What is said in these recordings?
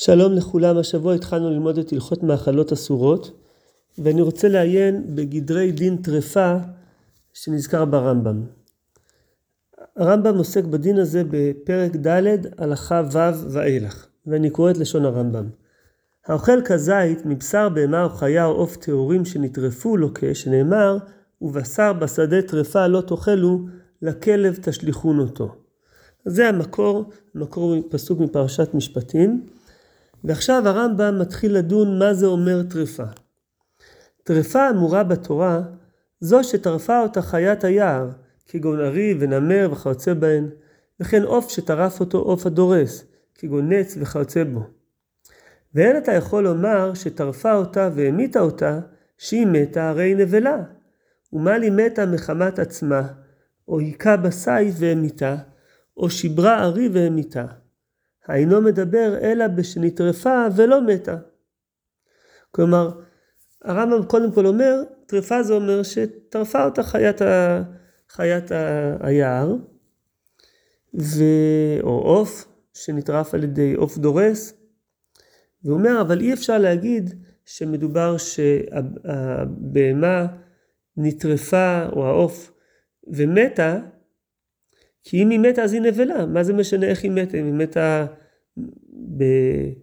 שלום לכולם, השבוע התחלנו ללמוד את הלכות מאכלות אסורות, ואני רוצה לעיין בגדרי דין טרפה שנזכר ברמב"ם. הרמב"ם עוסק בדין הזה בפרק ד' הלכה ו' ואילך, ואני קורא את לשון הרמב"ם. האוכל כזית מבשר בהמה או חיה או עוף טהורים שנטרפו לוקה, שנאמר, ובשר בשדה טרפה לא תאכלו, לכלב תשליכון אותו. זה המקור, מקור פסוק מפרשת משפטים. ועכשיו הרמב"ם מתחיל לדון מה זה אומר טרפה. טרפה אמורה בתורה זו שטרפה אותה חיית היער, כגון ארי ונמר וכיוצא בהן, וכן עוף שטרף אותו עוף הדורס, כגון נץ וכיוצא בו. ואין אתה יכול לומר שטרפה אותה והמיתה אותה, שהיא מתה הרי היא נבלה. ומה לי מתה מחמת עצמה, או היכה בסייף והמיתה, או שיברה ארי והמיתה. האינו מדבר אלא בשנטרפה ולא מתה. כלומר, הרמב"ם קודם כל אומר, טרפה זה אומר שטרפה אותה חיית, ה... חיית ה... היער, ו... או עוף שנטרף על ידי עוף דורס, והוא אומר, אבל אי אפשר להגיד שמדובר שהבהמה נטרפה או העוף ומתה, כי אם היא מתה אז היא נבלה, מה זה משנה איך היא מתה, אם היא מתה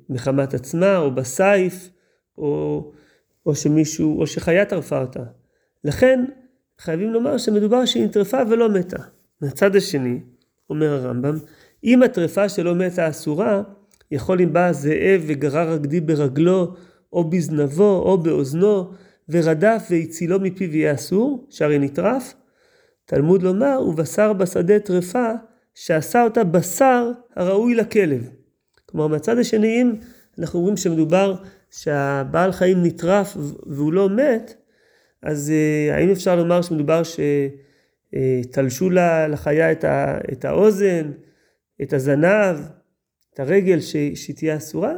מחמת עצמה או בסייף, או, או שמישהו, או שחיה טרפה אותה. לכן חייבים לומר שמדובר שהיא נטרפה ולא מתה. מהצד השני, אומר הרמב"ם, אם הטרפה שלא מתה אסורה, יכול אם בא זאב וגרר רגדי ברגלו, או בזנבו, או באוזנו, ורדף והצילו מפיו יהיה אסור, שהרי נטרף, תלמוד לומר, ובשר בשדה טרפה, שעשה אותה בשר הראוי לכלב. כלומר, מהצד השני, אם אנחנו אומרים שמדובר שהבעל חיים נטרף והוא לא מת, אז uh, האם אפשר לומר שמדובר שתלשו uh, לחיה את, האוזן, את הזנב, את הרגל ש, שתהיה אסורה?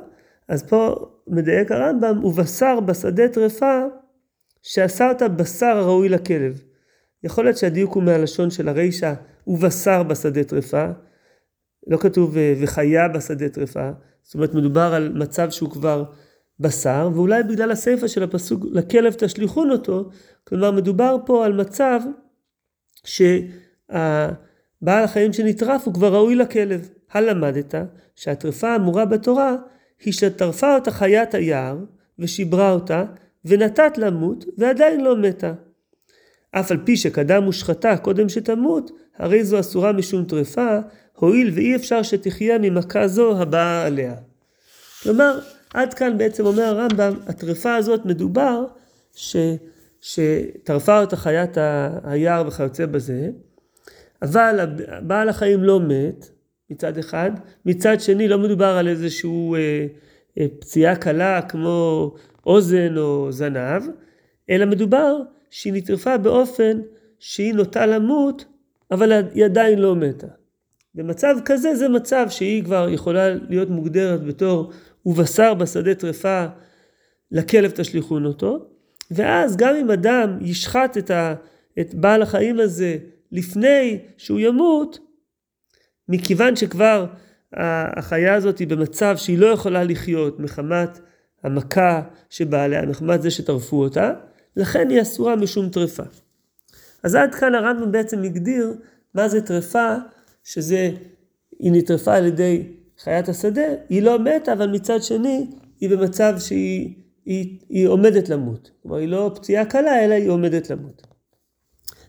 אז פה מדייק הרמב"ם, ובשר בשדה טרפה, אותה בשר הראוי לכלב. יכול להיות שהדיוק הוא מהלשון של הרישא ובשר בשדה טרפה, לא כתוב אה, וחיה בשדה טרפה, זאת אומרת מדובר על מצב שהוא כבר בשר, ואולי בגלל הסיפא של הפסוק לכלב תשליכון אותו, כלומר מדובר פה על מצב שהבעל החיים שנטרף הוא כבר ראוי לכלב. הלמדת שהטרפה האמורה בתורה היא שטרפה אותה חיית היער ושיברה אותה ונתת למות ועדיין לא מתה. אף על פי שקדם הושחתה קודם שתמות, הרי זו אסורה משום טרפה, הואיל ואי אפשר שתחיה ממכה זו הבאה עליה. כלומר, עד כאן בעצם אומר הרמב"ם, הטרפה הזאת מדובר ש, שטרפה אותה חיית היער וכיוצא בזה, אבל בעל החיים לא מת מצד אחד, מצד שני לא מדובר על איזושהי אה, אה, פציעה קלה כמו אוזן או זנב, אלא מדובר שהיא נטרפה באופן שהיא נוטה למות, אבל היא עדיין לא מתה. במצב כזה זה מצב שהיא כבר יכולה להיות מוגדרת בתור ובשר בשדה טרפה לכלב תשליכון אותו, ואז גם אם אדם ישחט את, ה, את בעל החיים הזה לפני שהוא ימות, מכיוון שכבר החיה הזאת היא במצב שהיא לא יכולה לחיות מחמת המכה שבאה עליה, מחמת זה שטרפו אותה, לכן היא אסורה משום טרפה. אז עד כאן הרמב"ם בעצם הגדיר מה זה טרפה, שזה, היא נטרפה על ידי חיית השדה, היא לא מתה, אבל מצד שני היא במצב שהיא היא, היא עומדת למות. כלומר, היא לא פציעה קלה, אלא היא עומדת למות.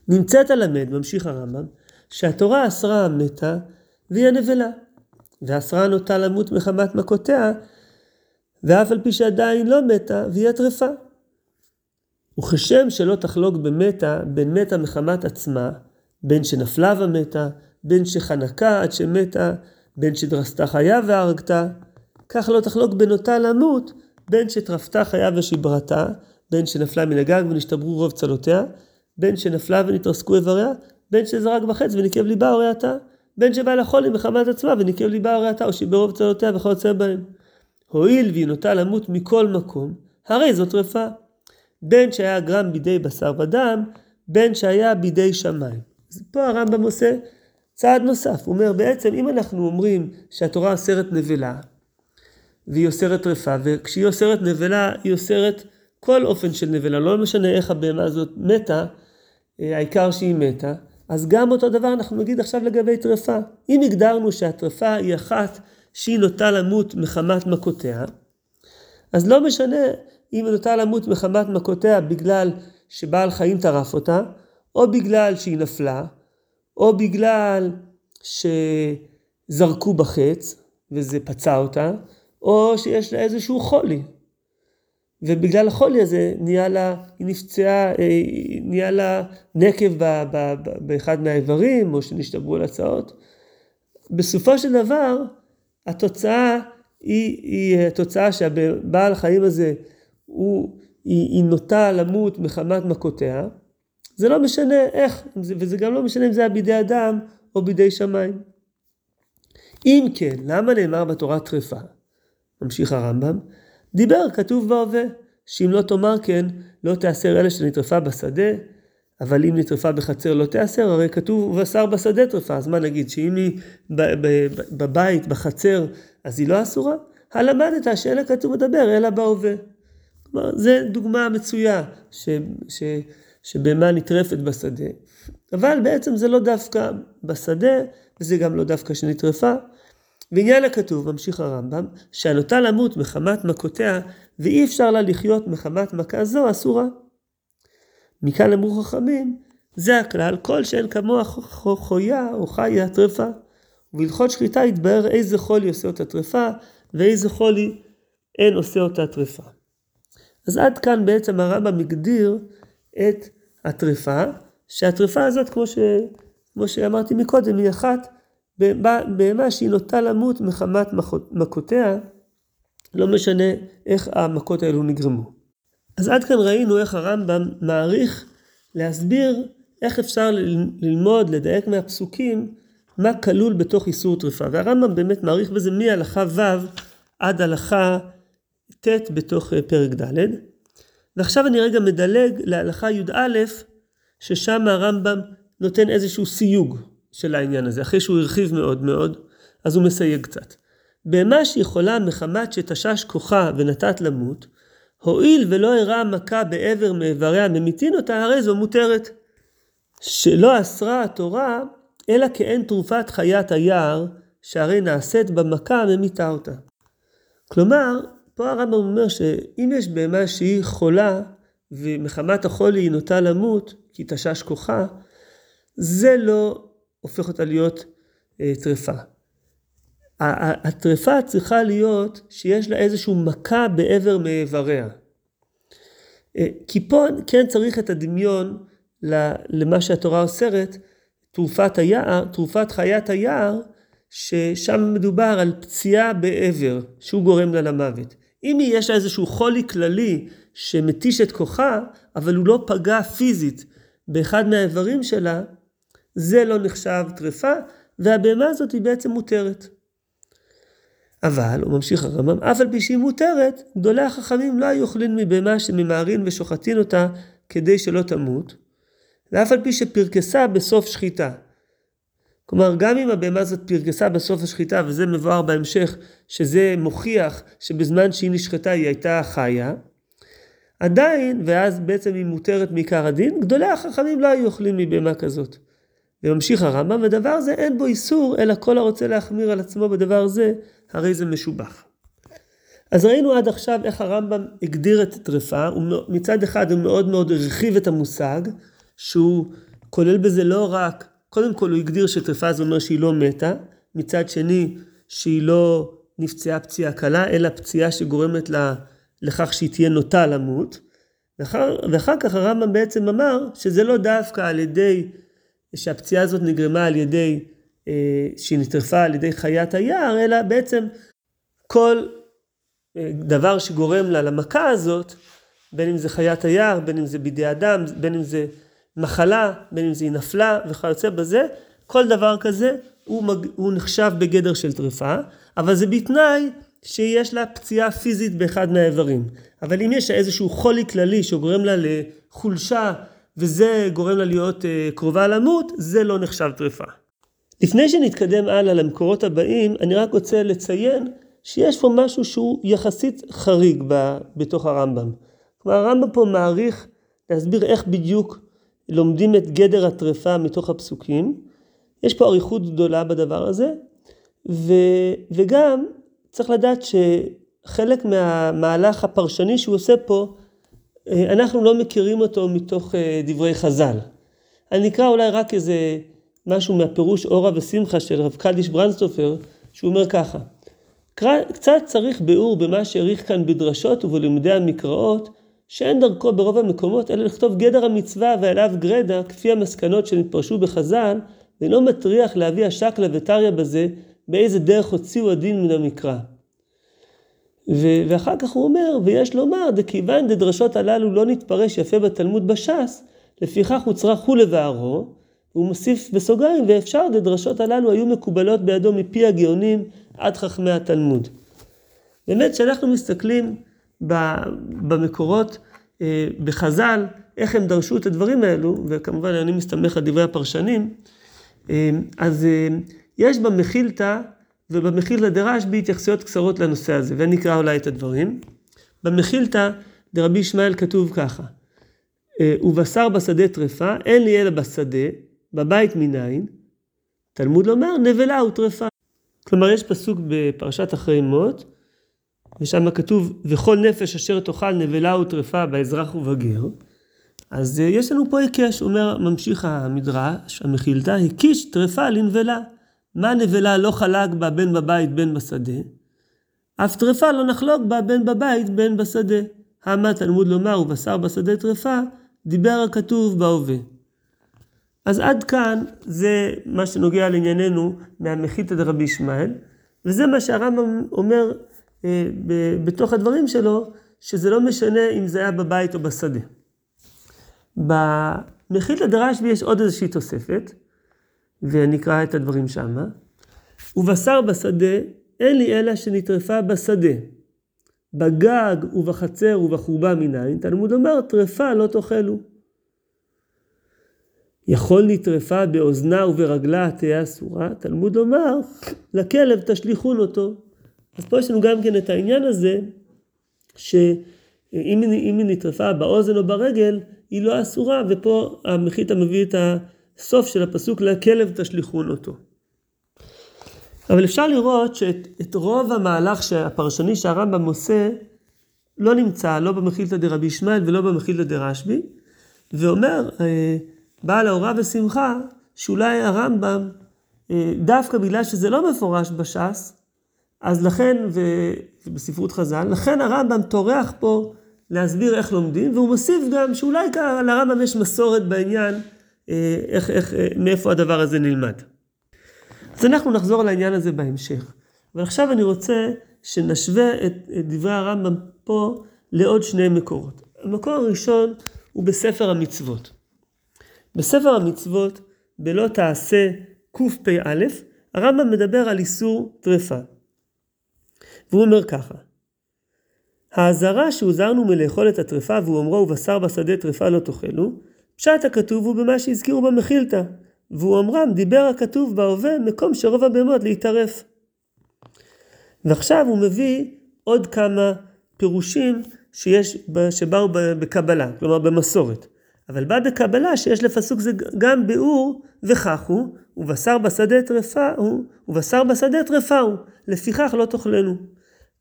נמצאת הלמד, ממשיך הרמב"ם, שהתורה אסרה מתה והיא הנבלה, ואסרה נוטה למות מחמת מכותיה, ואף על פי שעדיין לא מתה והיא הטרפה. וכשם שלא תחלוק במתה בין מתה מחמת עצמה, בין שנפלה ומתה, בין שחנקה עד שמתה, בין שדרסתה חיה והרגתה, כך לא תחלוק בין אותה למות, בין שטרפתה חיה ושברתה, בין שנפלה מן הגג ונשתברו רוב צלותיה, בין שנפלה ונתרסקו איבריה, בין שזרק בחץ וניקב ליבה הוריעתה, בין שבא לחולי מחמת עצמה וניקב ליבה הוריעתה, או שיבר רוב צלותיה וכיוצא בהם. הואיל והיא נוטה למות מכל מקום, הרי זאת טרפה. בין שהיה גרם בידי בשר ודם, בין שהיה בידי שמיים. אז פה הרמב"ם עושה צעד נוסף, הוא אומר בעצם אם אנחנו אומרים שהתורה אוסרת נבלה, והיא אוסרת טרפה, וכשהיא אוסרת נבלה, היא אוסרת כל אופן של נבלה, לא משנה איך הבהמה הזאת מתה, אה, העיקר שהיא מתה, אז גם אותו דבר אנחנו נגיד עכשיו לגבי טרפה. אם הגדרנו שהטרפה היא אחת שהיא נוטה למות מחמת מכותיה, אז לא משנה אם היא נוטה למות מחמת מכותיה בגלל שבעל חיים טרף אותה, או בגלל שהיא נפלה, או בגלל שזרקו בחץ וזה פצע אותה, או שיש לה איזשהו חולי. ובגלל החולי הזה נהיה לה, היא נפצעה, אה, נהיה לה נקב ב, ב, ב, באחד מהאיברים, או שנשתברו על הצעות. בסופו של דבר, התוצאה היא, היא התוצאה שהבעל החיים הזה, הוא, היא, היא נוטה למות מחמת מכותיה. זה לא משנה איך, וזה גם לא משנה אם זה היה בידי אדם או בידי שמיים. אם כן, למה נאמר בתורה טרפה? ממשיך הרמב"ם, דיבר כתוב בהווה, שאם לא תאמר כן, לא תאסר אלה שנטרפה בשדה, אבל אם נטרפה בחצר לא תאסר, הרי כתוב ובשר בשדה טרפה, אז מה נגיד, שאם היא בבית, בחצר, אז היא לא אסורה? הלמדת שאלה כתוב מדבר, אלא בהווה. כלומר, זה דוגמה מצויה ש, ש, שבהמה נטרפת בשדה, אבל בעצם זה לא דווקא בשדה, וזה גם לא דווקא שנטרפה. ועניין הכתוב, ממשיך הרמב"ם, שעלותה למות מחמת מכותיה, ואי אפשר לה לחיות מחמת מכה זו, אסורה. מכאן אמרו חכמים, זה הכלל, כל שאין כמוה חויה או חיה טרפה. ובהלכות שחיטה יתבהר איזה חולי עושה אותה טרפה, ואיזה חולי אין עושה אותה טרפה. אז עד כאן בעצם הרמב"ם הגדיר את הטרפה, שהטרפה הזאת, כמו, ש... כמו שאמרתי מקודם, היא אחת בהמה שהיא נוטה למות מחמת מכותיה, לא משנה איך המכות האלו נגרמו. אז עד כאן ראינו איך הרמב"ם מעריך להסביר איך אפשר ללמוד, לדייק מהפסוקים, מה כלול בתוך איסור טרפה. והרמב"ם באמת מעריך בזה מהלכה ו' עד הלכה ט' בתוך אה, פרק ד'. ועכשיו אני רגע מדלג להלכה י"א, ששם הרמב"ם נותן איזשהו סיוג. של העניין הזה, אחרי שהוא הרחיב מאוד מאוד, אז הוא מסייג קצת. בהמה שיכולה מחמת שתשש כוחה ונתת למות, הואיל ולא אירעה מכה בעבר מאיבריה ממיתין אותה, הרי זו מותרת. שלא אסרה התורה, אלא כאין תרופת חיית היער, שהרי נעשית במכה ממיתה אותה. כלומר, פה הרמב"ם אומר שאם יש בהמה שהיא חולה, ומחמת החולי היא נוטה למות, כי תשש כוחה, זה לא הופך אותה להיות אה, טרפה. הטרפה צריכה להיות שיש לה איזושהי מכה בעבר מאיבריה. אה, כי פה כן צריך את הדמיון למה שהתורה אוסרת, תרופת היער, תרופת חיית היער, ששם מדובר על פציעה בעבר, שהוא גורם לה למוות. אם יש לה איזשהו חולי כללי שמתיש את כוחה, אבל הוא לא פגע פיזית באחד מהאיברים שלה, זה לא נחשב טרפה, והבהמה הזאת היא בעצם מותרת. אבל, הוא ממשיך הרמב"ם, אף על פי שהיא מותרת, גדולי החכמים לא היו אוכלים מבהמה שממהרין ושוחטין אותה כדי שלא תמות, ואף על פי שפרקסה בסוף שחיטה. כלומר, גם אם הבהמה הזאת פרקסה בסוף השחיטה, וזה מבואר בהמשך, שזה מוכיח שבזמן שהיא נשחטה היא הייתה חיה, עדיין, ואז בעצם היא מותרת מעיקר הדין, גדולי החכמים לא היו אוכלים מבהמה כזאת. וממשיך הרמב"ם, ודבר זה אין בו איסור, אלא כל הרוצה להחמיר על עצמו בדבר זה, הרי זה משובח. אז ראינו עד עכשיו איך הרמב"ם הגדיר את הטרפה, מצד אחד הוא מאוד מאוד הרחיב את המושג, שהוא כולל בזה לא רק, קודם כל הוא הגדיר שטרפה זה אומר שהיא לא מתה, מצד שני שהיא לא נפצעה פציעה קלה, אלא פציעה שגורמת לה, לכך שהיא תהיה נוטה למות. ואחר, ואחר כך הרמב"ם בעצם אמר שזה לא דווקא על ידי שהפציעה הזאת נגרמה על ידי, אה, שהיא נטרפה על ידי חיית היער, אלא בעצם כל אה, דבר שגורם לה למכה הזאת, בין אם זה חיית היער, בין אם זה בידי אדם, בין אם זה מחלה, בין אם זה היא נפלה וכיוצא בזה, כל דבר כזה הוא, מג... הוא נחשב בגדר של טרפה, אבל זה בתנאי שיש לה פציעה פיזית באחד מהאיברים. אבל אם יש איזשהו חולי כללי שגורם לה לחולשה וזה גורם לה להיות uh, קרובה למות, זה לא נחשב טרפה. לפני שנתקדם הלאה למקורות הבאים, אני רק רוצה לציין שיש פה משהו שהוא יחסית חריג ב, בתוך הרמב"ם. כלומר הרמב"ם פה מעריך להסביר איך בדיוק לומדים את גדר הטרפה מתוך הפסוקים. יש פה אריכות גדולה בדבר הזה, ו, וגם צריך לדעת שחלק מהמהלך הפרשני שהוא עושה פה, אה, אנחנו לא מכירים אותו מתוך אה, דברי חז"ל. אני אקרא אולי רק איזה משהו מהפירוש אורה ושמחה של רב קדיש ברנסטופר, שהוא אומר ככה: קצת צריך ביאור במה שהעריך כאן בדרשות ובלימודי המקראות, שאין דרכו ברוב המקומות אלא לכתוב גדר המצווה ועליו גרדה, כפי המסקנות שנתפרשו בחז"ל, ואינו מטריח להביא השקלא וטריא בזה, באיזה דרך הוציאו הדין מן המקרא. ו- ואחר כך הוא אומר, ויש לומר, דכיוון דדרשות הללו לא נתפרש יפה בתלמוד בש"ס, לפיכך הוצרה הוא לבערו, והוא מוסיף בסוגריים, ואפשר דדרשות הללו היו מקובלות בידו מפי הגאונים עד חכמי התלמוד. באמת, כשאנחנו מסתכלים במקורות אה, בחז"ל, איך הם דרשו את הדברים האלו, וכמובן אני מסתמך על דברי הפרשנים, אה, אז אה, יש במחילתא ובמחילתא דרשב"י התייחסויות קצרות לנושא הזה, ואני אקרא אולי את הדברים. במחילתא דרבי ישמעאל כתוב ככה: ובשר בשדה טרפה, אין לי אלא בשדה, בבית מניין, תלמוד לומר, נבלה וטרפה. כלומר, יש פסוק בפרשת אחרי מות, ושם כתוב, וכל נפש אשר תאכל נבלה וטרפה באזרח ובגר. אז אה, יש לנו פה היקש, אומר, ממשיך המדרש, המחילתא, הקיש טרפה לנבלה. מה נבלה לא חלק בה בין בבית בין בשדה? אף טרפה לא נחלוק בה בין בבית בין בשדה. המה תלמוד לומר ובשר בשדה טרפה, דיבר הכתוב בהווה. אז עד כאן זה מה שנוגע לענייננו מהמחילתא דרבי ישמעאל, וזה מה שהרמב"ם אומר בתוך הדברים שלו, שזה לא משנה אם זה היה בבית או בשדה. במחילתא דרשב"י יש עוד איזושהי תוספת, ונקרא את הדברים שמה. ובשר בשדה, אין לי אלא שנטרפה בשדה. בגג ובחצר ובחורבה מניין, תלמוד אומר, טרפה לא תאכלו. יכול נטרפה באוזנה וברגלה תהיה אסורה, תלמוד לומר, לכלב תשליכון אותו. אז פה יש לנו גם כן את העניין הזה, שאם היא נטרפה באוזן או ברגל, היא לא אסורה, ופה המחיתה מביא את הסוף של הפסוק, לכלב תשליכון אותו. אבל אפשר לראות שאת רוב המהלך הפרשני שהרמב"ם עושה, לא נמצא, לא במחילתא דרבי ישמעאל ולא במחילתא דרשב"י, ואומר, אה, בעל ההוראה ושמחה, שאולי הרמב"ם, אה, דווקא בגלל שזה לא מפורש בש"ס, אז לכן, ובספרות חז"ל, לכן הרמב"ם טורח פה להסביר איך לומדים, והוא מוסיף גם שאולי לרמב"ם יש מסורת בעניין, אה, איך, איך, אה, מאיפה הדבר הזה נלמד. אז אנחנו נחזור לעניין הזה בהמשך. אבל עכשיו אני רוצה שנשווה את, את דברי הרמב"ם פה לעוד שני מקורות. המקור הראשון הוא בספר המצוות. בספר המצוות, בלא תעשה קפ"א, הרמב"ם מדבר על איסור טרפה. והוא אומר ככה: האזהרה שהוזהרנו מלאכול את הטרפה והוא אומרו ובשר בשדה טרפה לא תאכלו, פשט הכתוב הוא במה שהזכירו במחילתא, והוא אמרם דיבר הכתוב בהווה מקום שרוב הבהמות להתערף. ועכשיו הוא מביא עוד כמה פירושים שיש, שבאו בקבלה, כלומר במסורת. אבל בא בקבלה שיש לפסוק זה גם ביאור וכך הוא, ובשר בשדה טרפה הוא, ובשר בשדה טרפה הוא, לפיכך לא תאכלנו.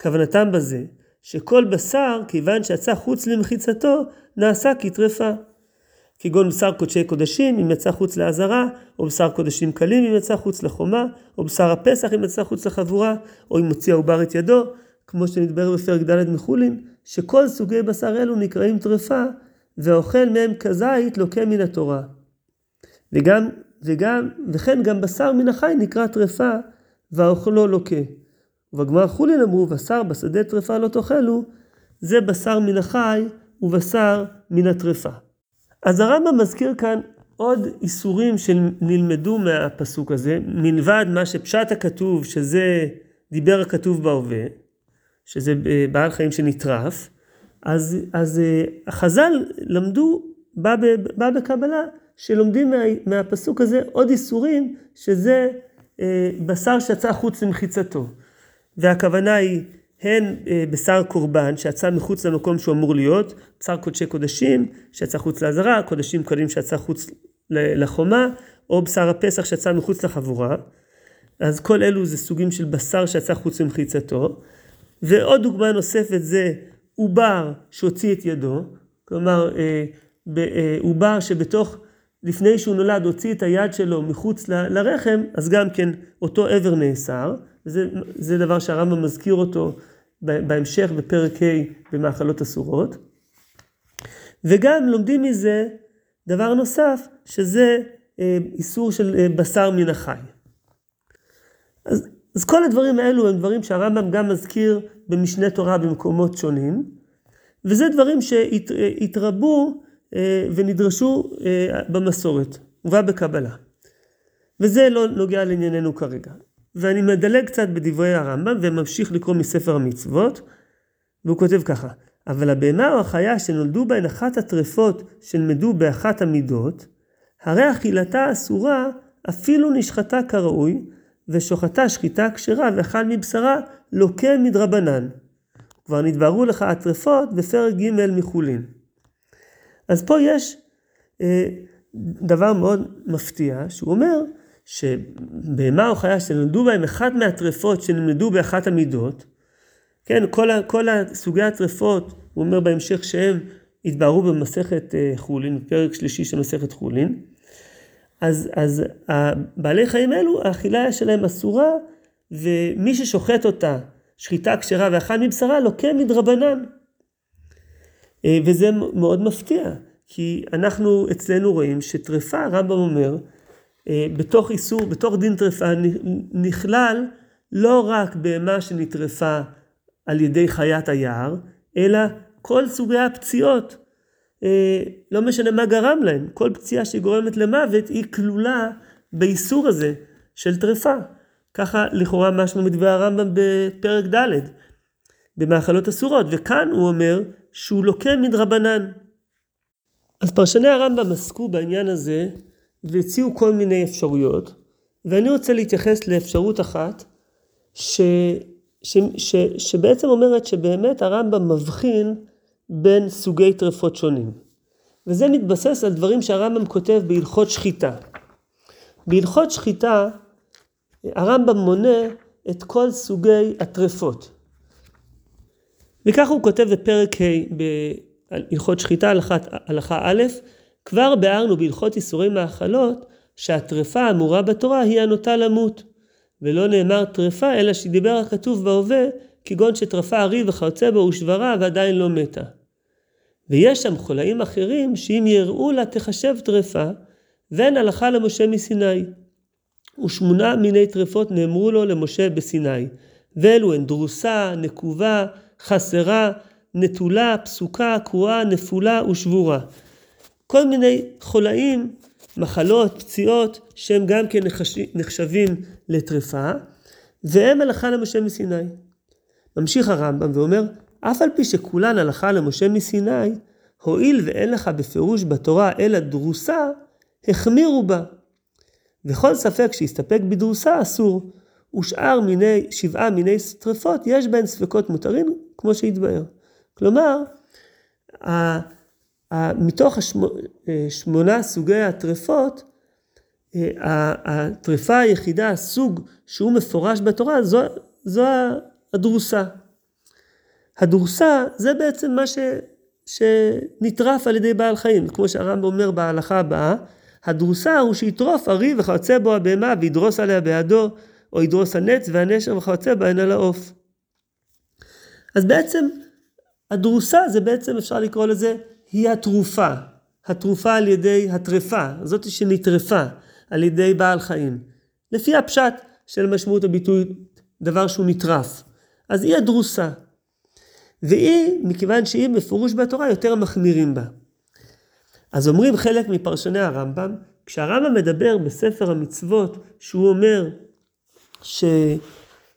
כוונתם בזה, שכל בשר, כיוון שיצא חוץ למחיצתו, נעשה כטרפה. כגון בשר קודשי קודשים, אם יצא חוץ לעזרה, או בשר קודשים קלים, אם יצא חוץ לחומה, או בשר הפסח, אם יצא חוץ לחבורה, או אם מוציא העובר את ידו, כמו שנתברר בפרק ד' מחולין, שכל סוגי בשר אלו נקראים טרפה, והאוכל מהם כזית לוקה מן התורה. וגם, וגם, וכן גם בשר מן החי נקרא טרפה, והאוכלו לוקה. ובגמר חולין אמרו, בשר בשדה טרפה לא תאכלו, זה בשר מן החי ובשר מן הטרפה. אז הרמב"ם מזכיר כאן עוד איסורים שנלמדו מהפסוק הזה, מלבד מה שפשט הכתוב, שזה דיבר הכתוב בהווה, שזה בעל חיים שנטרף, אז, אז החז"ל למדו, בא, בא בקבלה, שלומדים מה, מהפסוק הזה עוד איסורים, שזה אה, בשר שיצא חוץ למחיצתו. והכוונה היא הן אה, בשר קורבן שיצא מחוץ למקום שהוא אמור להיות, בשר קודשי קודשים שיצא חוץ לעזרה, קודשים קודמים שיצא חוץ לחומה, או בשר הפסח שיצא מחוץ לחבורה. אז כל אלו זה סוגים של בשר שיצא חוץ ממחיצתו. ועוד דוגמה נוספת זה עובר שהוציא את ידו, כלומר אה, אה, עובר שבתוך, לפני שהוא נולד הוציא את היד שלו מחוץ לרחם, אז גם כן אותו עבר נאסר, זה, זה דבר שהרמב"ם מזכיר אותו בהמשך בפרק ה' במאכלות אסורות. וגם לומדים מזה דבר נוסף, שזה אה, איסור של אה, בשר מן החי. אז, אז כל הדברים האלו הם דברים שהרמב"ם גם מזכיר במשנה תורה במקומות שונים, וזה דברים שהתרבו אה, ונדרשו במסורת, ובא בקבלה. וזה לא נוגע לענייננו כרגע. ואני מדלג קצת בדברי הרמב"ם וממשיך לקרוא מספר המצוות, והוא כותב ככה: אבל הבהמה או החיה שנולדו בהן אחת הטרפות שנלמדו באחת המידות, הרי אכילתה אסורה אפילו נשחטה כראוי, ושוחטה שחיטה כשרה ואכל מבשרה לוקה מדרבנן. כבר נתבהרו לך הטרפות בפרק ג' מחולין. אז פה יש אה, דבר מאוד מפתיע, שהוא אומר שבהמה או חיה שנולדו בהם אחת מהטרפות שנלמדו באחת המידות, כן, כל, כל סוגי הטרפות, הוא אומר בהמשך שהם התבהרו במסכת אה, חולין, בפרק שלישי של מסכת חולין, אז, אז הבעלי חיים האלו, האכילה שלהם אסורה, ומי ששוחט אותה, שחיטה כשרה ואכל מבשרה, לוקה מדרבנן. אה, וזה מאוד מפתיע, כי אנחנו אצלנו רואים שטרפה, הרמב"ם אומר, בתוך איסור, בתוך דין טרפה נכלל לא רק בהמה שנטרפה על ידי חיית היער, אלא כל סוגי הפציעות. אה, לא משנה מה גרם להם, כל פציעה שגורמת למוות היא כלולה באיסור הזה של טרפה. ככה לכאורה משמע מדברי הרמב"ם בפרק ד' במאכלות אסורות, וכאן הוא אומר שהוא לוקה מדרבנן. אז פרשני הרמב"ם עסקו בעניין הזה והציעו כל מיני אפשרויות, ואני רוצה להתייחס לאפשרות אחת ש, ש, ש, שבעצם אומרת שבאמת הרמב"ם מבחין בין סוגי טרפות שונים. וזה מתבסס על דברים שהרמב"ם כותב בהלכות שחיטה. בהלכות שחיטה הרמב"ם מונה את כל סוגי הטרפות. וכך הוא כותב בפרק ה' בהלכות שחיטה הלכה, הלכה א', כבר ביארנו בהלכות איסורי מאכלות שהטרפה האמורה בתורה היא הנוטה למות. ולא נאמר טרפה אלא שדיבר הכתוב בהווה כגון שטרפה ארי וכיוצא בו ושברה ועדיין לא מתה. ויש שם חולאים אחרים שאם יראו לה תחשב טרפה ואין הלכה למשה מסיני. ושמונה מיני טרפות נאמרו לו למשה בסיני. ואלו הן דרוסה, נקובה, חסרה, נטולה, פסוקה, קרועה, נפולה ושבורה. כל מיני חולאים, מחלות, פציעות, שהם גם כן נחשבים לטרפה, והם הלכה למשה מסיני. ממשיך הרמב"ם ואומר, אף על פי שכולן הלכה למשה מסיני, הואיל ואין לך בפירוש בתורה אלא דרוסה, החמירו בה. וכל ספק שיסתפק בדרוסה אסור, ושאר מיני, שבעה מיני טרפות יש בהן ספקות מותרים, כמו שהתבאר. כלומר, מתוך השמונה סוגי הטרפות, הטרפה היחידה, הסוג שהוא מפורש בתורה, זו, זו הדרוסה. הדורסה זה בעצם מה ש, שנטרף על ידי בעל חיים, כמו שהרמב"ם אומר בהלכה הבאה, הדורסה הוא שיטרוף ארי וכיוצא בו הבהמה וידרוס עליה בידו, או ידרוס הנץ והנשר וכיוצא בהן על העוף. אז בעצם הדורסה זה בעצם אפשר לקרוא לזה היא התרופה, התרופה על ידי הטרפה, זאת שנטרפה על ידי בעל חיים. לפי הפשט של משמעות הביטוי דבר שהוא נטרף. אז היא הדרוסה. והיא, מכיוון שהיא מפורוש בתורה, יותר מחמירים בה. אז אומרים חלק מפרשני הרמב"ם, כשהרמב"ם מדבר בספר המצוות, שהוא אומר ש,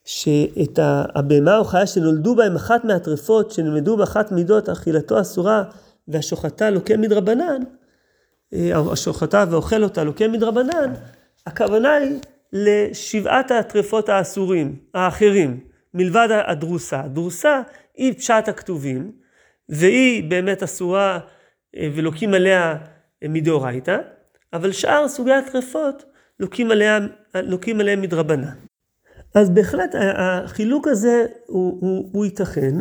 שאת הבהמה או חיה שנולדו בהם אחת מהטרפות, שנלמדו באחת מידות, אכילתו אסורה והשוחטה לוקה מדרבנן, אה, השוחטה ואוכל אותה לוקה מדרבנן, הכוונה היא לשבעת הטרפות האסורים, האחרים. מלבד הדרוסה. הדרוסה היא פשט הכתובים, והיא באמת אסורה אה, ולוקים עליה מדאורייתא, אבל שאר סוגי הטרפות לוקים, עליה, לוקים עליהם מדרבנן. אז בהחלט החילוק הזה הוא, הוא, הוא ייתכן,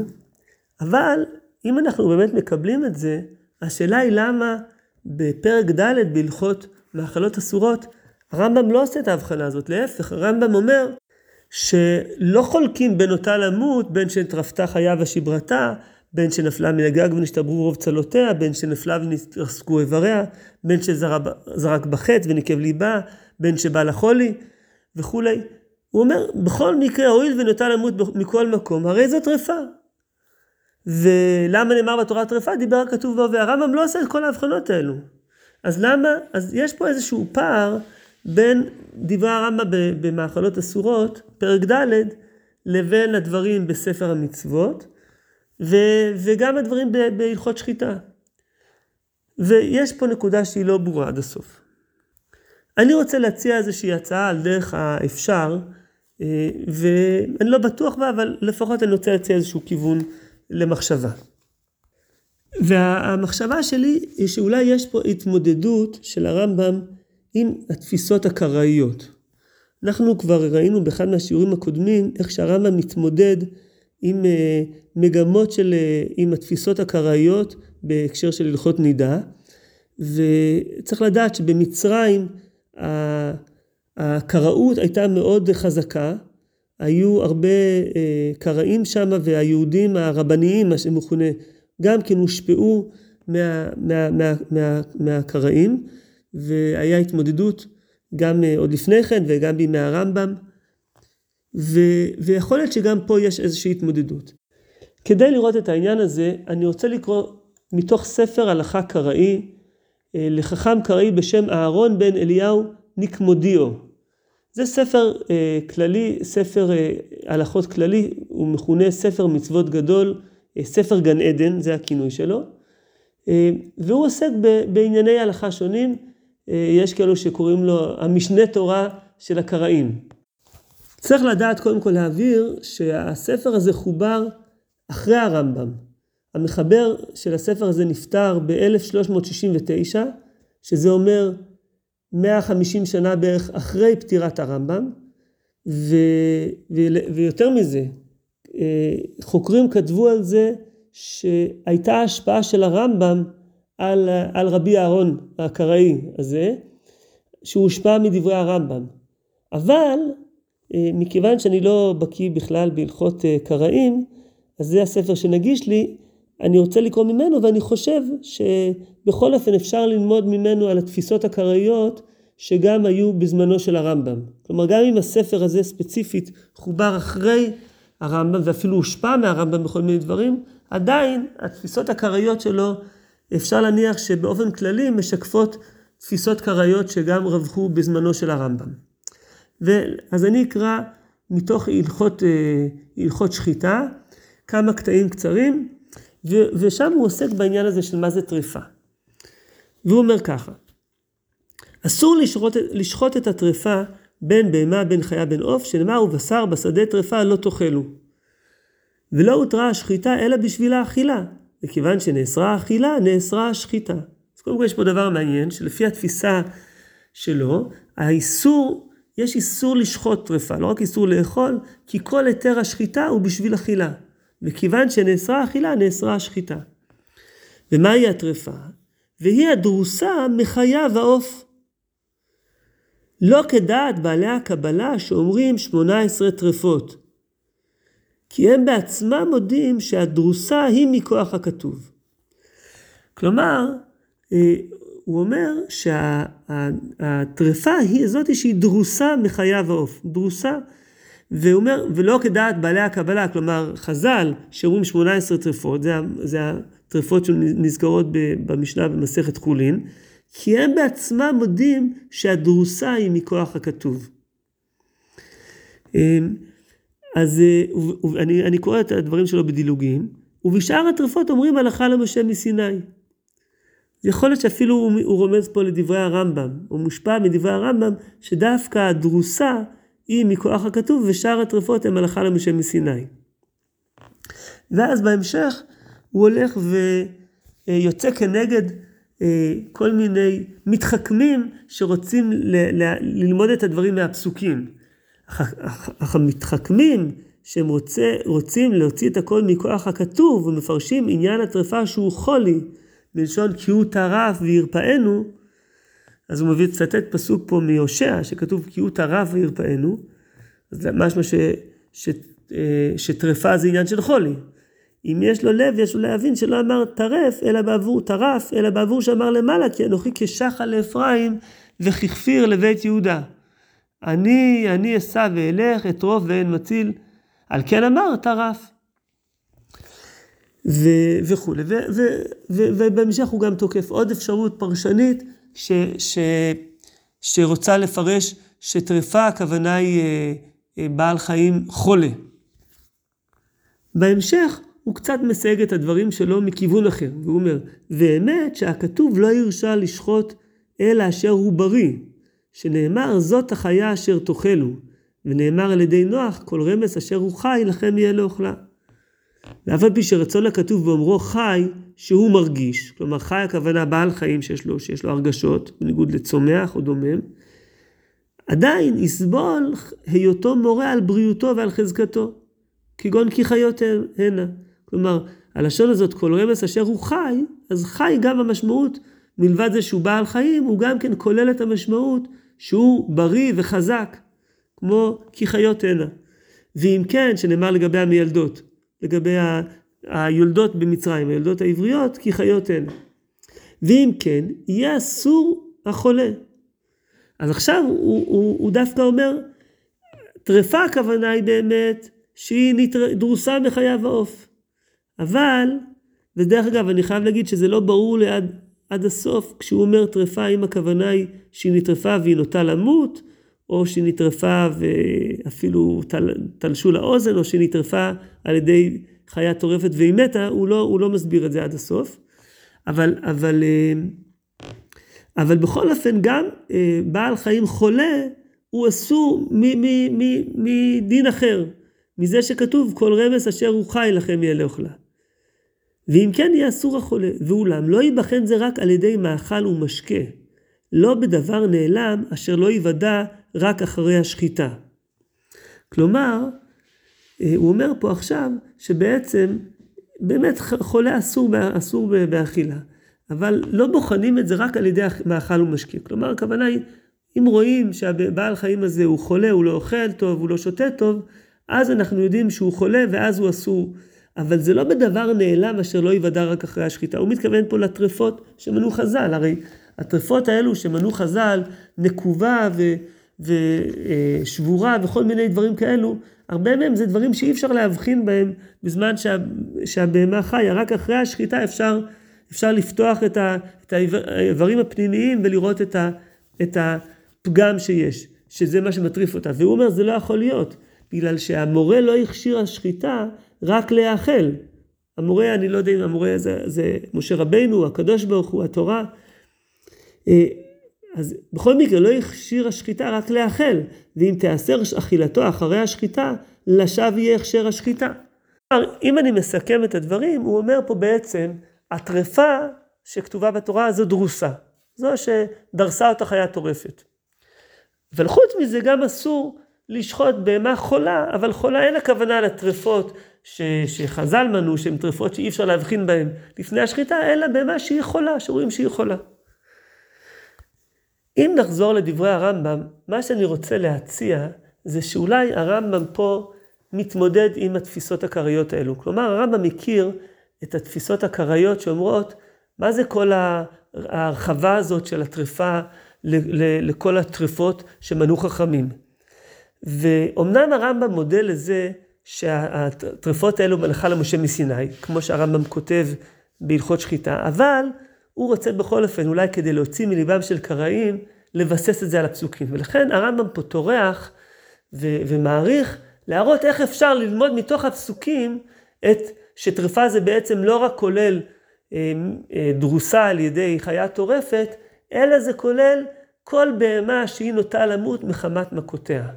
אבל אם אנחנו באמת מקבלים את זה, השאלה היא למה בפרק ד' בהלכות מאכלות אסורות, הרמב"ם לא עושה את ההבחנה הזאת, להפך, הרמב"ם אומר שלא חולקים בין אותה למות, בין שנטרפתה חיה ושברתה, בין שנפלה מן הגג ונשתברו רוב צלותיה, בין שנפלה ונתרסקו איבריה, בין שזרק בחטא וניקב ליבה, בין שבא לחולי וכולי. הוא אומר, בכל מקרה, הואיל ונוטה למות מכל מקום, הרי זו טרפה. ולמה נאמר בתורה טרפה? דיבר כתוב בו, והרמב"ם לא עושה את כל ההבחנות האלו. אז למה? אז יש פה איזשהו פער בין דברי הרמב"ם במאכלות אסורות, פרק ד', לבין הדברים בספר המצוות, ו, וגם הדברים בהלכות שחיטה. ויש פה נקודה שהיא לא ברורה עד הסוף. אני רוצה להציע איזושהי הצעה על דרך האפשר, אה, ואני לא בטוח בה, אבל לפחות אני רוצה להציע איזשהו כיוון למחשבה. והמחשבה שלי היא שאולי יש פה התמודדות של הרמב"ם עם התפיסות הקראיות. אנחנו כבר ראינו באחד מהשיעורים הקודמים איך שהרמב"ם מתמודד עם אה, מגמות של, אה, עם התפיסות הקראיות בהקשר של הלכות נידה, וצריך לדעת שבמצרים הקראות הייתה מאוד חזקה, היו הרבה אה, קראים שם והיהודים הרבניים, מה שמכונה, גם כן הושפעו מה, מה, מה, מה, מהקראים, והיה התמודדות גם אה, עוד לפני כן וגם בימי הרמב"ם, ו, ויכול להיות שגם פה יש איזושהי התמודדות. כדי לראות את העניין הזה, אני רוצה לקרוא מתוך ספר הלכה קראי, אה, לחכם קראי בשם אהרון בן אליהו ניקמודיו. זה ספר אה, כללי, ספר אה, הלכות כללי, הוא מכונה ספר מצוות גדול, אה, ספר גן עדן, זה הכינוי שלו. אה, והוא עוסק ב, בענייני הלכה שונים, אה, יש כאלו שקוראים לו המשנה תורה של הקראים. צריך לדעת קודם כל להעביר שהספר הזה חובר אחרי הרמב"ם. המחבר של הספר הזה נפטר ב-1369, שזה אומר 150 שנה בערך אחרי פטירת הרמב"ם, ו, ו, ויותר מזה, אה, חוקרים כתבו על זה שהייתה השפעה של הרמב"ם על, על רבי אהרון הקראי הזה, שהוא הושפע מדברי הרמב"ם. אבל אה, מכיוון שאני לא בקיא בכלל בהלכות אה, קראים, אז זה הספר שנגיש לי, אני רוצה לקרוא ממנו ואני חושב שבכל אופן אפשר ללמוד ממנו על התפיסות הקראיות שגם היו בזמנו של הרמב"ם. כלומר גם אם הספר הזה ספציפית חובר אחרי הרמב"ם ואפילו הושפע מהרמב"ם בכל מיני דברים, עדיין התפיסות הקראיות שלו אפשר להניח שבאופן כללי משקפות תפיסות קראיות שגם רווחו בזמנו של הרמב"ם. אז אני אקרא מתוך הלכות, אה, הלכות שחיטה כמה קטעים קצרים ושם הוא עוסק בעניין הזה של מה זה טריפה. והוא אומר ככה, אסור לשחוט, לשחוט את הטריפה בין בהמה בין חיה בין עוף, שנאמר ובשר בשדה טריפה לא תאכלו. ולא הותרה השחיטה אלא בשביל האכילה, וכיוון שנאסרה האכילה, נאסרה השחיטה. אז קודם כל יש פה דבר מעניין, שלפי התפיסה שלו, האיסור, יש איסור לשחוט טריפה, לא רק איסור לאכול, כי כל היתר השחיטה הוא בשביל אכילה. וכיוון שנאסרה אכילה, נאסרה השחיטה. ומהי הטרפה? והיא הדרוסה מחיה ועוף. לא כדעת בעלי הקבלה שאומרים 18 טרפות, כי הם בעצמם מודים שהדרוסה היא מכוח הכתוב. כלומר, אה, הוא אומר שהטרפה היא זאת שהיא דרוסה מחיה ועוף. דרוסה והוא אומר, ולא כדעת בעלי הקבלה, כלומר חז"ל שאומרים 18 טרפות, זה, זה הטרפות שנזכרות במשנה במסכת חולין, כי הם בעצמם מודים שהדרוסה היא מכוח הכתוב. אמ, אז אה, אני, אני קורא את הדברים שלו בדילוגים, ובשאר הטרפות אומרים הלכה למשה מסיני. יכול להיות שאפילו הוא, הוא רומז פה לדברי הרמב"ם, הוא מושפע מדברי הרמב"ם, שדווקא הדרוסה היא מכוח הכתוב, ושאר הטרפות הן הלכה למשה מסיני. ואז בהמשך הוא הולך ויוצא כנגד אה, כל מיני מתחכמים שרוצים ל- ל- ללמוד את הדברים מהפסוקים. אך המתחכמים שהם רוצה, רוצים להוציא את הכל מכוח הכתוב ומפרשים עניין הטרפה שהוא חולי, מלשון כי הוא טרף וירפאנו, אז הוא מביא לצטט פסוק פה מיושע שכתוב כי הוא טרף וירפאנו, אז משמע אה, שטרפה זה עניין של חולי. אם יש לו לב, יש לו להבין שלא אמר טרף, אלא בעבור טרף, אלא בעבור שאמר למעלה, כי אנוכי כשחל לאפרים וככפיר לבית יהודה. אני, אני אסע ואלך, אטרוף ואין מציל. על כן אמר טרף. וכולי. ובהמשך הוא גם תוקף עוד אפשרות פרשנית ש, ש, שרוצה לפרש שטרפה הכוונה היא אה, אה, בעל חיים חולה. בהמשך הוא קצת מסייג את הדברים שלו מכיוון אחר, והוא אומר, ואמת שהכתוב לא הרשה לשחוט אלא אשר הוא בריא, שנאמר זאת החיה אשר תאכלו, ונאמר על ידי נוח כל רמס אשר הוא חי לכם יהיה לאוכלה. ואף על פי שרצון הכתוב באומרו חי שהוא מרגיש, כלומר חי הכוונה בעל חיים שיש לו, שיש לו הרגשות, בניגוד לצומח או דומם, עדיין יסבול היותו מורה על בריאותו ועל חזקתו, כגון כי חיות הנה. כלומר, הלשון הזאת, כל רמס אשר הוא חי, אז חי גם המשמעות, מלבד זה שהוא בעל חיים, הוא גם כן כולל את המשמעות שהוא בריא וחזק, כמו כי חיות הנה. ואם כן, שנאמר לגבי המילדות, לגבי. היולדות במצרים, היולדות העבריות, כי חיות הן. ואם כן, יהיה אסור החולה. אז עכשיו הוא, הוא, הוא דווקא אומר, טרפה הכוונה היא באמת שהיא דרוסה מחייו העוף. אבל, ודרך אגב, אני חייב להגיד שזה לא ברור לי עד, עד הסוף, כשהוא אומר טרפה, האם הכוונה היא שהיא נטרפה והיא נוטה למות, או שהיא נטרפה ואפילו תל, תלשו לאוזן, או שהיא נטרפה על ידי חיה טורפת והיא מתה, הוא לא, הוא לא מסביר את זה עד הסוף. אבל, אבל, אה, אבל בכל אופן, גם אה, בעל חיים חולה, הוא אסור מדין אחר, מזה שכתוב כל רמס אשר הוא חי לכם יהיה לאוכלה. ואם כן יהיה אסור החולה, ואולם לא ייבחן זה רק על ידי מאכל ומשקה, לא בדבר נעלם אשר לא ייוודע רק אחרי השחיטה. כלומר, הוא אומר פה עכשיו שבעצם באמת חולה אסור, אסור באכילה, אבל לא בוחנים את זה רק על ידי מאכל ומשקה. כלומר, הכוונה היא, אם רואים שהבעל חיים הזה הוא חולה, הוא לא אוכל טוב, הוא לא שותה טוב, אז אנחנו יודעים שהוא חולה ואז הוא אסור. אבל זה לא בדבר נעלם אשר לא ייוודע רק אחרי השחיטה. הוא מתכוון פה לטרפות שמנו חז"ל. הרי הטרפות האלו שמנו חז"ל, נקובה. ושבורה וכל מיני דברים כאלו, הרבה מהם זה דברים שאי אפשר להבחין בהם בזמן שה, שהבהמה חיה, רק אחרי השחיטה אפשר, אפשר לפתוח את, ה, את האיברים הפנימיים ולראות את, ה, את הפגם שיש, שזה מה שמטריף אותה. והוא אומר, זה לא יכול להיות, בגלל שהמורה לא הכשיר השחיטה רק להאכל. המורה, אני לא יודע אם המורה זה, זה משה רבינו, הקדוש ברוך הוא, התורה. אז בכל מקרה לא הכשיר השחיטה רק לאכל, ואם תיאסר אכילתו אחרי השחיטה, לשווא יהיה הכשר השחיטה. אם אני מסכם את הדברים, הוא אומר פה בעצם, הטרפה שכתובה בתורה זו דרוסה, זו שדרסה אותה חיה טורפת. אבל חוץ מזה גם אסור לשחוט בהמה חולה, אבל חולה אין הכוונה לטרפות ש, שחז"ל מנו, שהן טרפות שאי אפשר להבחין בהן לפני השחיטה, אלא בהמה שהיא חולה, שרואים שהיא חולה. אם נחזור לדברי הרמב"ם, מה שאני רוצה להציע זה שאולי הרמב"ם פה מתמודד עם התפיסות הקריות האלו. כלומר, הרמב"ם מכיר את התפיסות הקריות שאומרות, מה זה כל ההרחבה הזאת של הטרפה לכל הטרפות שמנו חכמים. ואומנם הרמב"ם מודה לזה שהטרפות האלו מלאכה למשה מסיני, כמו שהרמב"ם כותב בהלכות שחיטה, אבל הוא רוצה בכל אופן, אולי כדי להוציא מליבם של קראים, לבסס את זה על הפסוקים. ולכן הרמב"ם פה טורח ו- ומעריך להראות איך אפשר ללמוד מתוך הפסוקים את שטרפה זה בעצם לא רק כולל אה, אה, דרוסה על ידי חיה טורפת, אלא זה כולל כל בהמה שהיא נוטה למות מחמת מכותיה.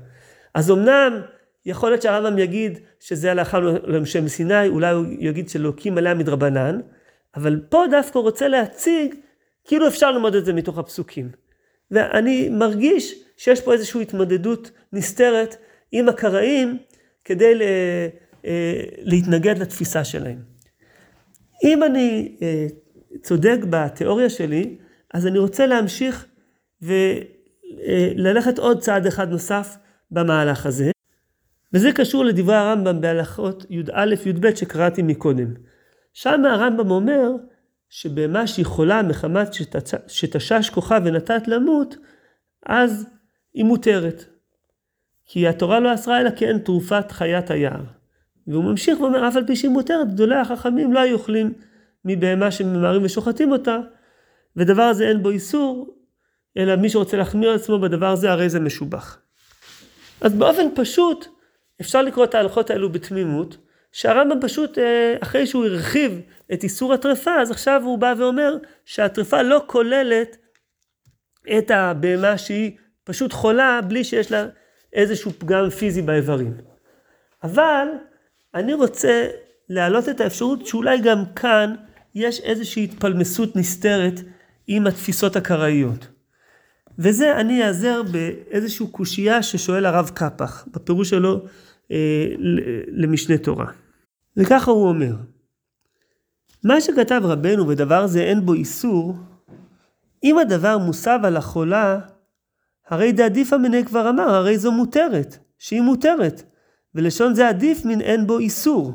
אז אמנם יכול להיות שהרמב"ם יגיד שזה הלכה למשה מסיני, אולי הוא יגיד שאלוקים עליה מדרבנן, אבל פה דווקא רוצה להציג כאילו אפשר ללמוד את זה מתוך הפסוקים. ואני מרגיש שיש פה איזושהי התמודדות נסתרת עם הקראים כדי ל, אה, להתנגד לתפיסה שלהם. אם אני אה, צודק בתיאוריה שלי, אז אני רוצה להמשיך וללכת עוד צעד אחד נוסף במהלך הזה. וזה קשור לדברי הרמב"ם בהלכות י"א-י"ב שקראתי מקודם. שם הרמב"ם אומר שבמה שהיא חולה מחמת שתשש כוחה ונתת למות, אז היא מותרת. כי התורה לא אסרה אלא כי אין תרופת חיית היער. והוא ממשיך ואומר, אף על פי שהיא מותרת, גדולי החכמים לא היו אוכלים מבהמה שממהרים ושוחטים אותה, ודבר הזה אין בו איסור, אלא מי שרוצה להחמיר על עצמו בדבר הזה, הרי זה משובח. אז באופן פשוט, אפשר לקרוא את ההלכות האלו בתמימות, שהרמב"ם פשוט, אה, אחרי שהוא הרחיב את איסור הטרפה, אז עכשיו הוא בא ואומר שהטרפה לא כוללת את הבהמה שהיא פשוט חולה, בלי שיש לה איזשהו פגם פיזי באיברים. אבל אני רוצה להעלות את האפשרות שאולי גם כאן יש איזושהי התפלמסות נסתרת עם התפיסות הקראיות. וזה אני אעזר באיזושהי קושייה ששואל הרב קפח, בפירוש שלו אה, למשנה תורה. וככה הוא אומר, מה שכתב רבנו בדבר זה אין בו איסור, אם הדבר מוסב על החולה, הרי דעדיפא מני כבר אמר, הרי זו מותרת, שהיא מותרת, ולשון זה עדיף מן אין בו איסור.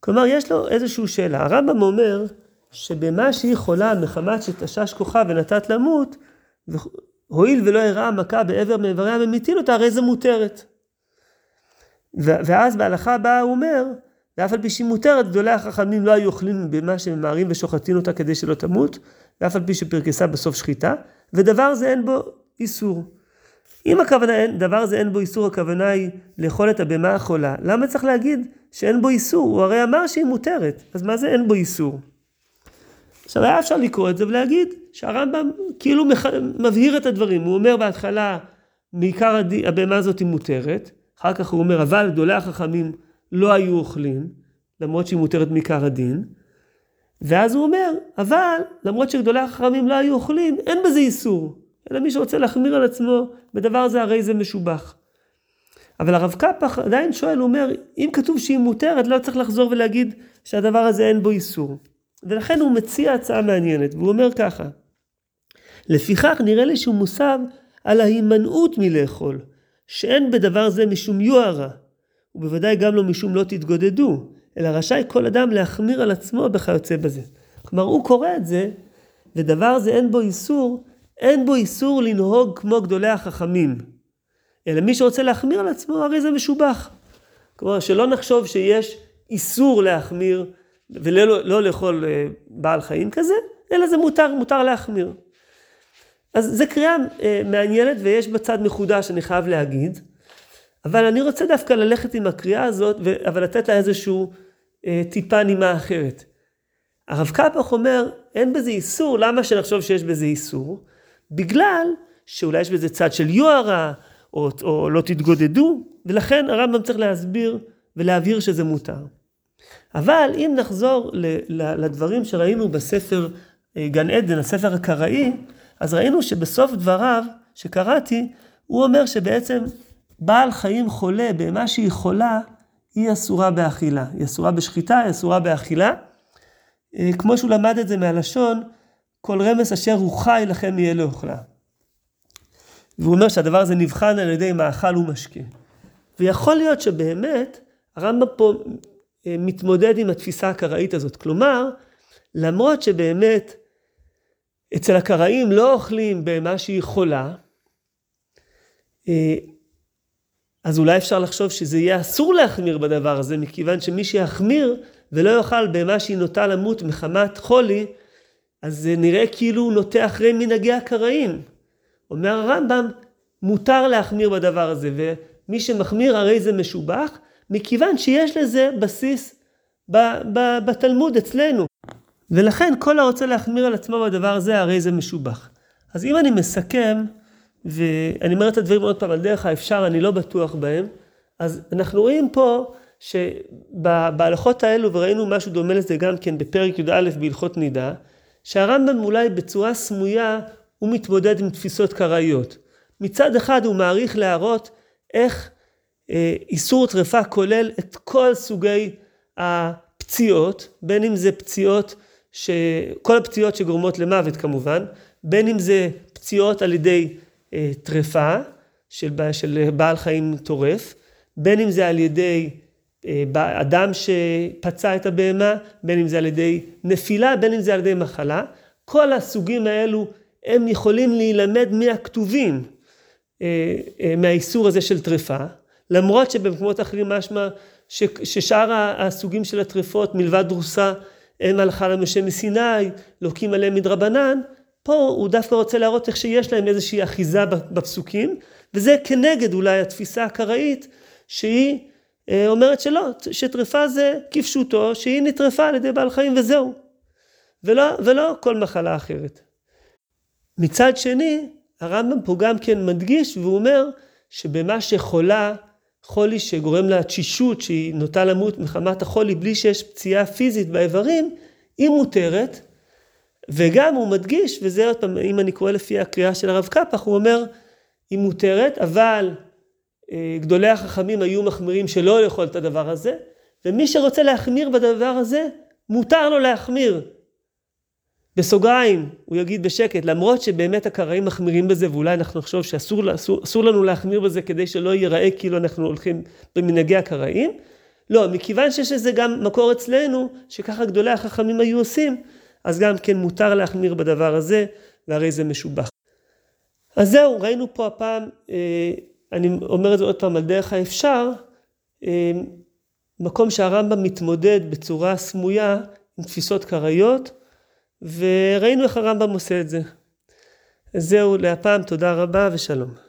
כלומר, יש לו איזושהי שאלה. הרמב"ם אומר שבמה שהיא חולה מחמת שתשש כוחה ונתת למות, הואיל ולא הראה מכה בעבר מאיבריה ומטיל אותה, הרי זה מותרת. ואז בהלכה הבאה הוא אומר, ואף על פי שהיא מותרת, גדולי החכמים לא היו אוכלים במה שממהרים ושוחטים אותה כדי שלא תמות, ואף על פי שפרקסה בסוף שחיטה, ודבר זה אין בו איסור. אם הכוונה, אין, דבר זה אין בו איסור, הכוונה היא לאכול את הבהמה החולה, למה צריך להגיד שאין בו איסור? הוא הרי אמר שהיא מותרת, אז מה זה אין בו איסור? עכשיו היה אפשר לקרוא את זה ולהגיד שהרמב"ם כאילו מח... מבהיר את הדברים, הוא אומר בהתחלה מעיקר. הבהמה הזאת היא מותרת, אחר כך הוא אומר אבל גדולי החכמים לא היו אוכלים, למרות שהיא מותרת מעיקר הדין, ואז הוא אומר אבל למרות שגדולי החכמים לא היו אוכלים אין בזה איסור, אלא מי שרוצה להחמיר על עצמו בדבר זה הרי זה משובח. אבל הרב קפח עדיין שואל, הוא אומר, אם כתוב שהיא מותרת, לא צריך לחזור ולהגיד שהדבר הזה אין בו איסור. ולכן הוא מציע הצעה מעניינת, והוא אומר ככה, לפיכך נראה לי שהוא מוסב על ההימנעות מלאכול, שאין בדבר זה משום יוהרה, ובוודאי גם לא משום לא תתגודדו, אלא רשאי כל אדם להחמיר על עצמו וכיוצא בזה. כלומר, הוא קורא את זה, ודבר זה אין בו איסור, אין בו איסור לנהוג כמו גדולי החכמים. אלא מי שרוצה להחמיר על עצמו, הרי זה משובח. כלומר, שלא נחשוב שיש איסור להחמיר ולא לא לאכול אה, בעל חיים כזה, אלא זה מותר, מותר להחמיר. אז זו קריאה אה, מעניינת ויש בצד מחודש, אני חייב להגיד, אבל אני רוצה דווקא ללכת עם הקריאה הזאת, אבל לתת לה איזשהו אה, טיפה נימה אחרת. הרב קפח אומר, אין בזה איסור, למה שנחשוב שיש בזה איסור? בגלל שאולי יש בזה צד של יוהרה, או, או לא תתגודדו, ולכן הרמב"ם צריך להסביר ולהבהיר שזה מותר. אבל אם נחזור לדברים שראינו בספר אה, גן עדן, הספר הקראי, אז ראינו שבסוף דבריו שקראתי, הוא אומר שבעצם בעל חיים חולה, בהמה שהיא חולה, היא אסורה באכילה. היא אסורה בשחיטה, היא אסורה באכילה. אה, כמו שהוא למד את זה מהלשון, כל רמס אשר הוא חי לכם יהיה לאוכלה. והוא אומר שהדבר הזה נבחן על ידי מאכל ומשקה. ויכול להיות שבאמת הרמב"ם פה אה, מתמודד עם התפיסה הקראית הזאת. כלומר, למרות שבאמת אצל הקראים לא אוכלים בהמה שהיא חולה, אה, אז אולי אפשר לחשוב שזה יהיה אסור להחמיר בדבר הזה, מכיוון שמי שיחמיר ולא יאכל בהמה שהיא נוטה למות מחמת חולי, אז זה נראה כאילו הוא נוטה אחרי מנהגי הקראים. אומר הרמב"ם, מותר להחמיר בדבר הזה, ומי שמחמיר הרי זה משובח, מכיוון שיש לזה בסיס ב, ב, בתלמוד אצלנו. ולכן כל הרוצה להחמיר על עצמו בדבר הזה, הרי זה משובח. אז אם אני מסכם ואני אומר את הדברים עוד פעם על דרך האפשר, אני לא בטוח בהם. אז אנחנו רואים פה שבהלכות האלו, וראינו משהו דומה לזה גם כן בפרק י"א בהלכות נידה, שהרמב"ם אולי בצורה סמויה הוא מתמודד עם תפיסות קראיות. מצד אחד הוא מעריך להראות איך אה, איסור טרפה כולל את כל סוגי הפציעות, בין אם זה פציעות, ש... כל הפציעות שגורמות למוות כמובן, בין אם זה פציעות על ידי טרפה של, של בעל חיים טורף, בין אם זה על ידי אה, אדם שפצע את הבהמה, בין אם זה על ידי נפילה, בין אם זה על ידי מחלה. כל הסוגים האלו הם יכולים להילמד מהכתובים, אה, אה, מהאיסור הזה של טרפה, למרות שבמקומות אחרים משמע ששאר הסוגים של הטרפות מלבד דרוסה הם הלכה למשה מסיני, לוקים עליהם מדרבנן, פה הוא דווקא רוצה להראות איך שיש להם איזושהי אחיזה בפסוקים, וזה כנגד אולי התפיסה הקראית שהיא אה, אומרת שלא, שטרפה זה כפשוטו, שהיא נטרפה על ידי בעל חיים וזהו. ולא, ולא כל מחלה אחרת. מצד שני, הרמב"ם פה גם כן מדגיש והוא אומר שבמה שחולה, חולי שגורם לה תשישות, שהיא נוטה למות מחמת החולי בלי שיש פציעה פיזית באיברים, היא מותרת. וגם הוא מדגיש, וזה עוד פעם, אם אני קורא לפי הקריאה של הרב קפח, הוא אומר, היא מותרת, אבל אה, גדולי החכמים היו מחמירים שלא לאכול את הדבר הזה, ומי שרוצה להחמיר בדבר הזה, מותר לו להחמיר. בסוגריים, הוא יגיד בשקט, למרות שבאמת הקראים מחמירים בזה, ואולי אנחנו נחשוב שאסור אסור, אסור לנו להחמיר בזה כדי שלא ייראה כאילו אנחנו הולכים במנהגי הקראים, לא, מכיוון שיש לזה גם מקור אצלנו, שככה גדולי החכמים היו עושים, אז גם כן מותר להחמיר בדבר הזה, והרי זה משובח. אז זהו, ראינו פה הפעם, אה, אני אומר את זה עוד פעם על דרך האפשר, אה, מקום שהרמב"ם מתמודד בצורה סמויה עם תפיסות קראיות, וראינו איך הרמב"ם עושה את זה. זהו להפעם, תודה רבה ושלום.